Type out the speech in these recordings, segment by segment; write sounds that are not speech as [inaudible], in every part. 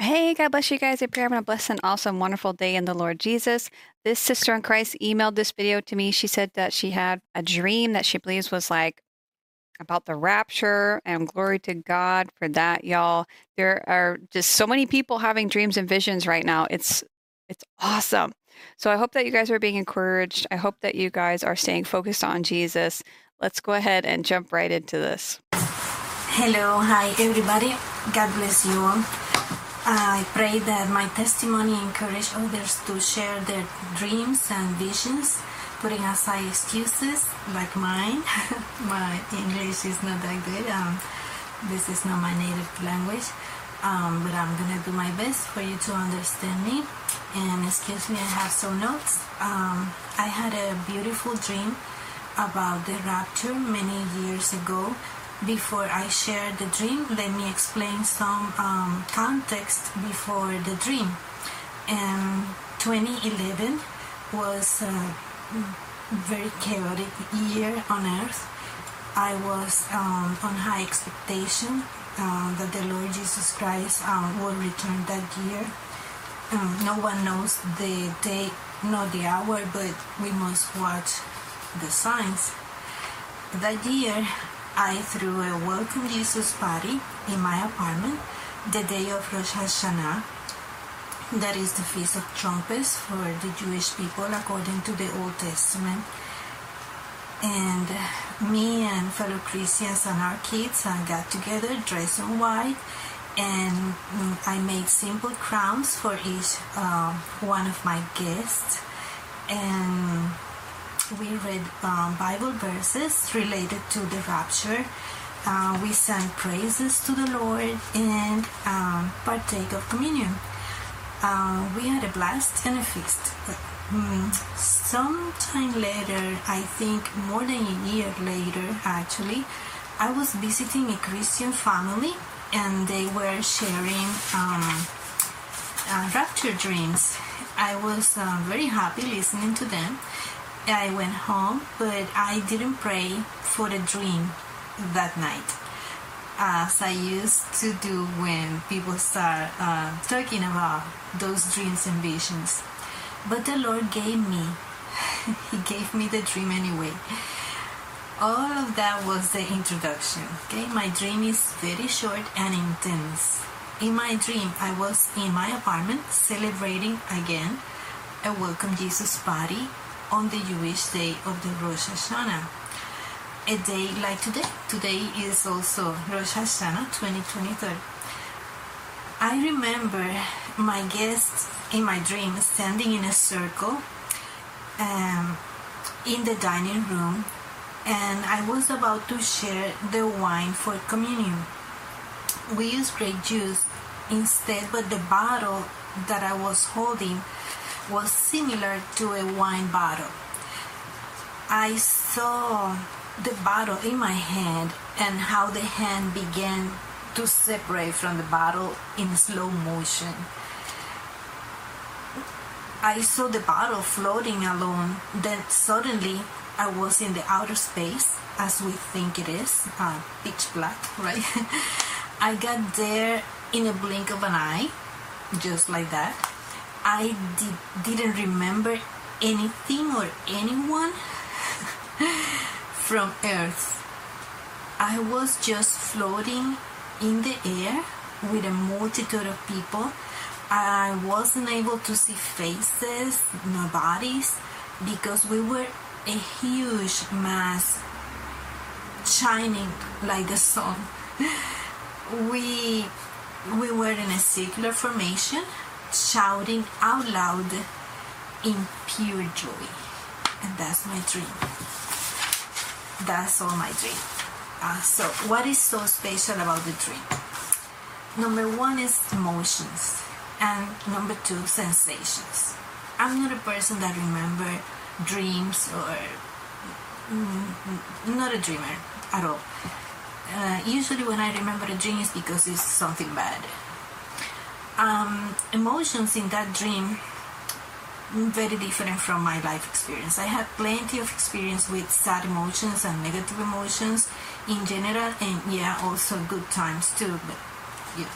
Hey, God bless you guys. I pray having a blessed and awesome, wonderful day in the Lord Jesus. This sister in Christ emailed this video to me. She said that she had a dream that she believes was like about the rapture and glory to God for that, y'all. There are just so many people having dreams and visions right now. It's it's awesome. So I hope that you guys are being encouraged. I hope that you guys are staying focused on Jesus. Let's go ahead and jump right into this. Hello, hi everybody. God bless you all. I pray that my testimony encourage others to share their dreams and visions, putting aside excuses like mine. [laughs] my English is not that good. Um, this is not my native language, um, but I'm gonna do my best for you to understand me. And excuse me, I have some notes. Um, I had a beautiful dream about the rapture many years ago before I share the dream, let me explain some um, context before the dream. And 2011 was a very chaotic year on earth. I was um, on high expectation uh, that the Lord Jesus Christ um, will return that year. Um, no one knows the day nor the hour, but we must watch the signs. That year, I threw a welcome Jesus party in my apartment the day of Rosh Hashanah. That is the Feast of Trumpets for the Jewish people according to the Old Testament. And me and fellow Christians and our kids uh, got together dressed in white and I made simple crowns for each uh, one of my guests. And we read um, Bible verses related to the rapture. Uh, we sang praises to the Lord and um, partake of communion. Uh, we had a blast and a feast. Um, sometime later, I think more than a year later, actually, I was visiting a Christian family and they were sharing um, uh, rapture dreams. I was uh, very happy listening to them I went home, but I didn't pray for the dream that night, as I used to do when people start uh, talking about those dreams and visions. But the Lord gave me, [laughs] He gave me the dream anyway. All of that was the introduction. Okay, my dream is very short and intense. In my dream, I was in my apartment celebrating again a Welcome Jesus party on the Jewish day of the Rosh Hashanah. A day like today. Today is also Rosh Hashanah 2023. I remember my guests in my dream standing in a circle um, in the dining room, and I was about to share the wine for communion. We used grape juice instead, but the bottle that I was holding was similar to a wine bottle. I saw the bottle in my hand and how the hand began to separate from the bottle in slow motion. I saw the bottle floating alone, then suddenly I was in the outer space, as we think it is, uh, pitch black, [laughs] right? I got there in a blink of an eye, just like that. I did, didn't remember anything or anyone [laughs] from Earth. I was just floating in the air with a multitude of people. I wasn't able to see faces, no bodies, because we were a huge mass shining like the sun. [laughs] We we were in a circular formation shouting out loud in pure joy. And that's my dream. That's all my dream. Uh, so, what is so special about the dream? Number one is emotions, and number two, sensations. I'm not a person that remember dreams or mm, not a dreamer at all. Uh, usually, when I remember a dream, it's because it's something bad um, emotions in that dream very different from my life experience. I had plenty of experience with sad emotions and negative emotions in general, and yeah, also good times too. But yeah,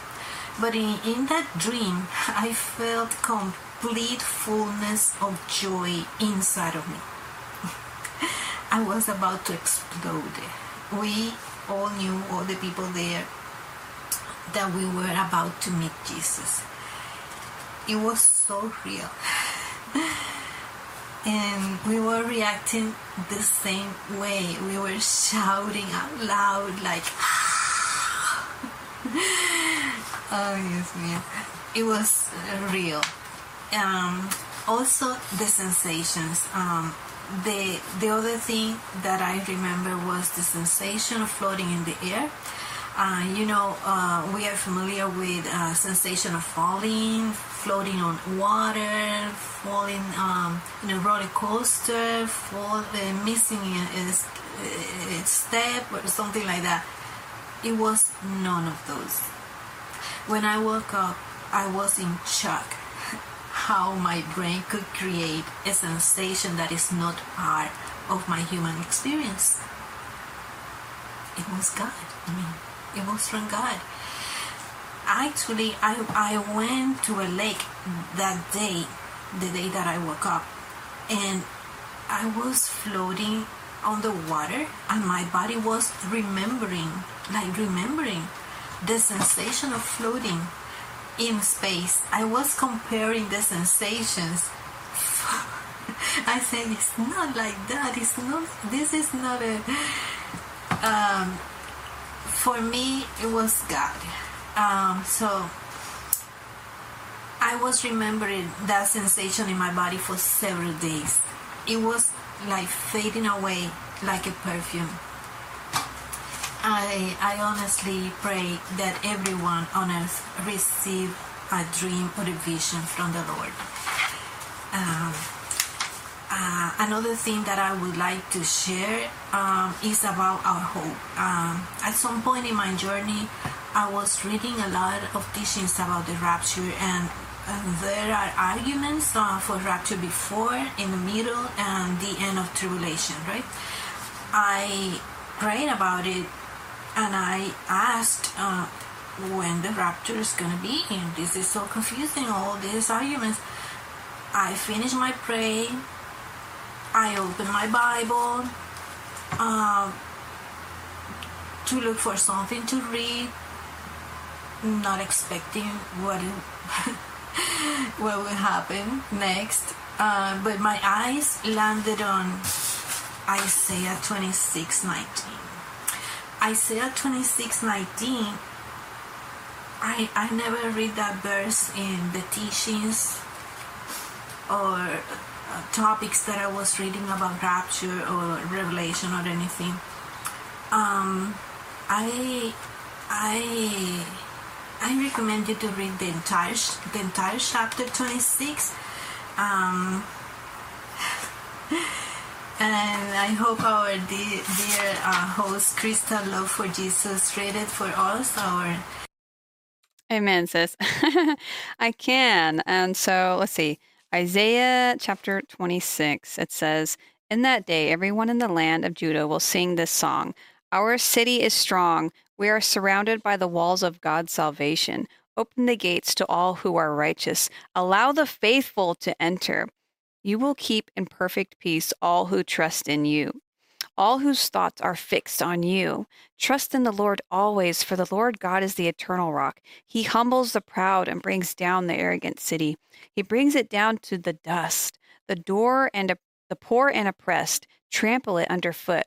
But in, in that dream, [laughs] I felt complete fullness of joy inside of me. [laughs] I was about to explode. We all knew, all the people there, that we were about to meet Jesus. It was so real. [laughs] and we were reacting the same way. We were shouting out loud, like, [laughs] oh, yes, man. It was real. Um, also, the sensations. Um, the the other thing that I remember was the sensation of floating in the air. Uh, you know, uh, we are familiar with uh, sensation of falling, floating on water, falling um, in a roller coaster, fall, uh, missing a, a, step or something like that. It was none of those. When I woke up, I was in shock [laughs] how my brain could create a sensation that is not part of my human experience. It was God. I mean, it was from God. Actually, I, I went to a lake that day, the day that I woke up, and I was floating on the water, and my body was remembering, like remembering the sensation of floating in space. I was comparing the sensations. [laughs] I said, it's not like that. It's not. This is not a. Um, for me, it was God. Um, so I was remembering that sensation in my body for several days. It was like fading away like a perfume. I, I honestly pray that everyone on earth receive a dream or a vision from the Lord. Um, uh, another thing that I would like to share um, is about our hope. Um, at some point in my journey, I was reading a lot of teachings about the rapture, and, and there are arguments uh, for rapture before, in the middle, and the end of tribulation, right? I prayed about it and I asked uh, when the rapture is going to be, and this is so confusing, all these arguments. I finished my praying I open my Bible uh, to look for something to read, not expecting what [laughs] what will happen next. Uh, but my eyes landed on Isaiah 26 19. Isaiah 26 19. I, I never read that verse in the teachings or topics that I was reading about rapture or revelation or anything, um, I I I recommend you to read the entire the entire chapter 26. Um, [laughs] and I hope our dear, dear uh, host Crystal Love for Jesus read it for us. Our Amen, sis. [laughs] I can. And so let's see. Isaiah chapter 26, it says, In that day, everyone in the land of Judah will sing this song Our city is strong. We are surrounded by the walls of God's salvation. Open the gates to all who are righteous. Allow the faithful to enter. You will keep in perfect peace all who trust in you all whose thoughts are fixed on you. Trust in the Lord always, for the Lord God is the eternal rock. He humbles the proud and brings down the arrogant city. He brings it down to the dust. The door and a, the poor and oppressed trample it underfoot,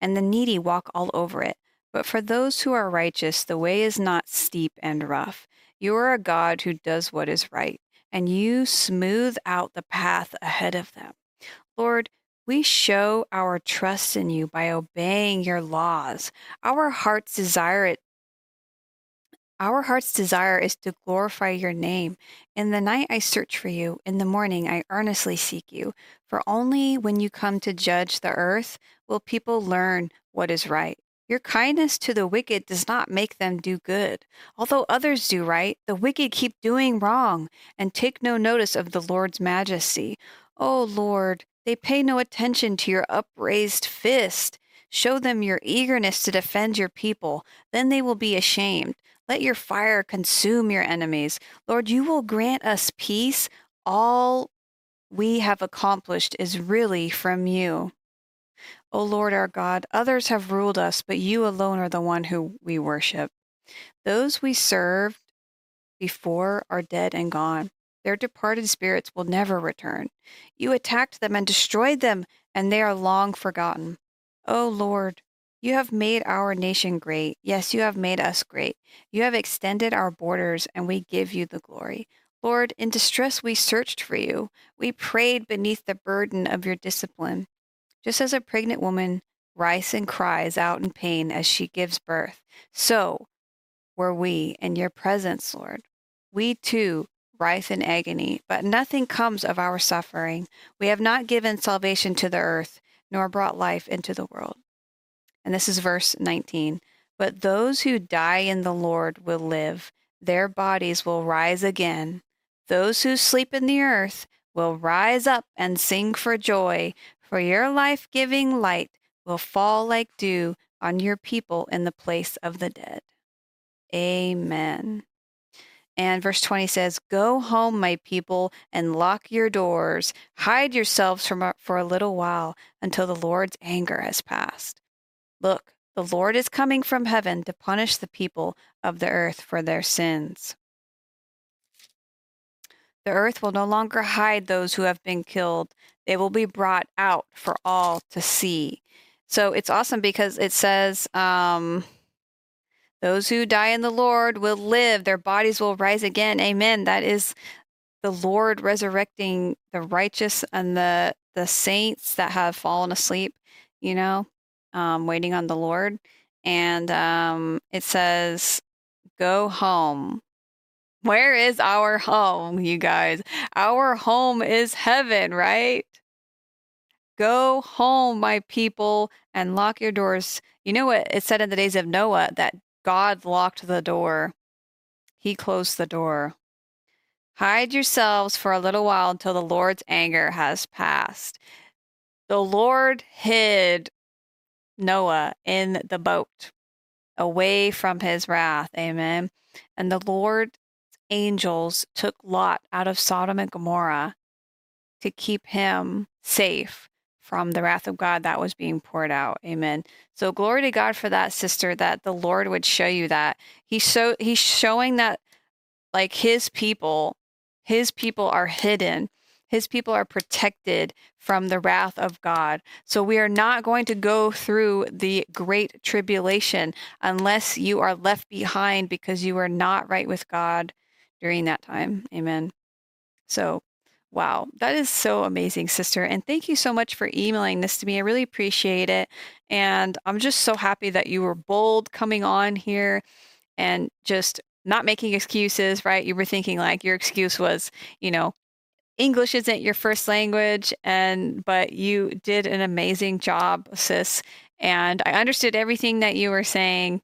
and the needy walk all over it. But for those who are righteous, the way is not steep and rough. You are a God who does what is right, and you smooth out the path ahead of them. Lord, we show our trust in you by obeying your laws. Our heart's desire it our heart's desire is to glorify your name. In the night I search for you, in the morning I earnestly seek you. For only when you come to judge the earth will people learn what is right. Your kindness to the wicked does not make them do good. Although others do right, the wicked keep doing wrong and take no notice of the Lord's majesty. O Lord, they pay no attention to your upraised fist. Show them your eagerness to defend your people. Then they will be ashamed. Let your fire consume your enemies. Lord, you will grant us peace. All we have accomplished is really from you. O Lord our God, others have ruled us, but you alone are the one who we worship. Those we served before are dead and gone. Their departed spirits will never return. You attacked them and destroyed them, and they are long forgotten. O Lord, you have made our nation great. Yes, you have made us great. You have extended our borders, and we give you the glory. Lord, in distress we searched for you. We prayed beneath the burden of your discipline. Just as a pregnant woman writhes and cries out in pain as she gives birth, so were we in your presence, Lord. We too writhe in agony, but nothing comes of our suffering. We have not given salvation to the earth, nor brought life into the world. And this is verse 19. But those who die in the Lord will live, their bodies will rise again. Those who sleep in the earth will rise up and sing for joy, for your life giving light will fall like dew on your people in the place of the dead. Amen. And verse 20 says, Go home, my people, and lock your doors. Hide yourselves from a, for a little while until the Lord's anger has passed. Look, the Lord is coming from heaven to punish the people of the earth for their sins. The earth will no longer hide those who have been killed. They will be brought out for all to see. So it's awesome because it says, um, those who die in the Lord will live, their bodies will rise again. Amen. That is the Lord resurrecting the righteous and the the saints that have fallen asleep, you know, um, waiting on the Lord. And um, it says, Go home. Where is our home, you guys? Our home is heaven, right? Go home, my people, and lock your doors. You know what it said in the days of Noah that God locked the door. He closed the door. Hide yourselves for a little while until the Lord's anger has passed. The Lord hid Noah in the boat away from his wrath. Amen. And the Lord's angels took Lot out of Sodom and Gomorrah to keep him safe from the wrath of God that was being poured out. Amen. So glory to God for that sister that the Lord would show you that. He's so he's showing that like his people, his people are hidden. His people are protected from the wrath of God. So we are not going to go through the great tribulation unless you are left behind because you are not right with God during that time. Amen. So Wow, that is so amazing, sister. And thank you so much for emailing this to me. I really appreciate it. And I'm just so happy that you were bold coming on here and just not making excuses, right? You were thinking like your excuse was, you know, English isn't your first language and but you did an amazing job, sis. And I understood everything that you were saying.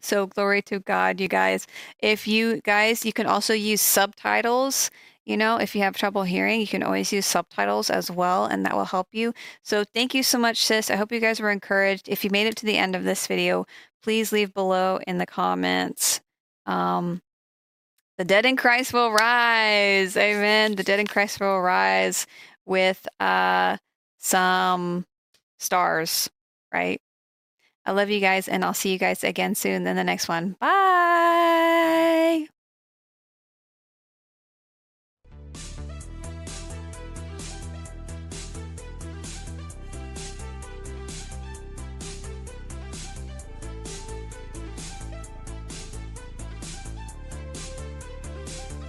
So glory to God, you guys. If you guys, you can also use subtitles you know, if you have trouble hearing, you can always use subtitles as well, and that will help you. So thank you so much, sis. I hope you guys were encouraged. If you made it to the end of this video, please leave below in the comments. Um, the dead in Christ will rise. Amen. The dead in Christ will rise with uh, some stars, right? I love you guys, and I'll see you guys again soon in the next one. Bye.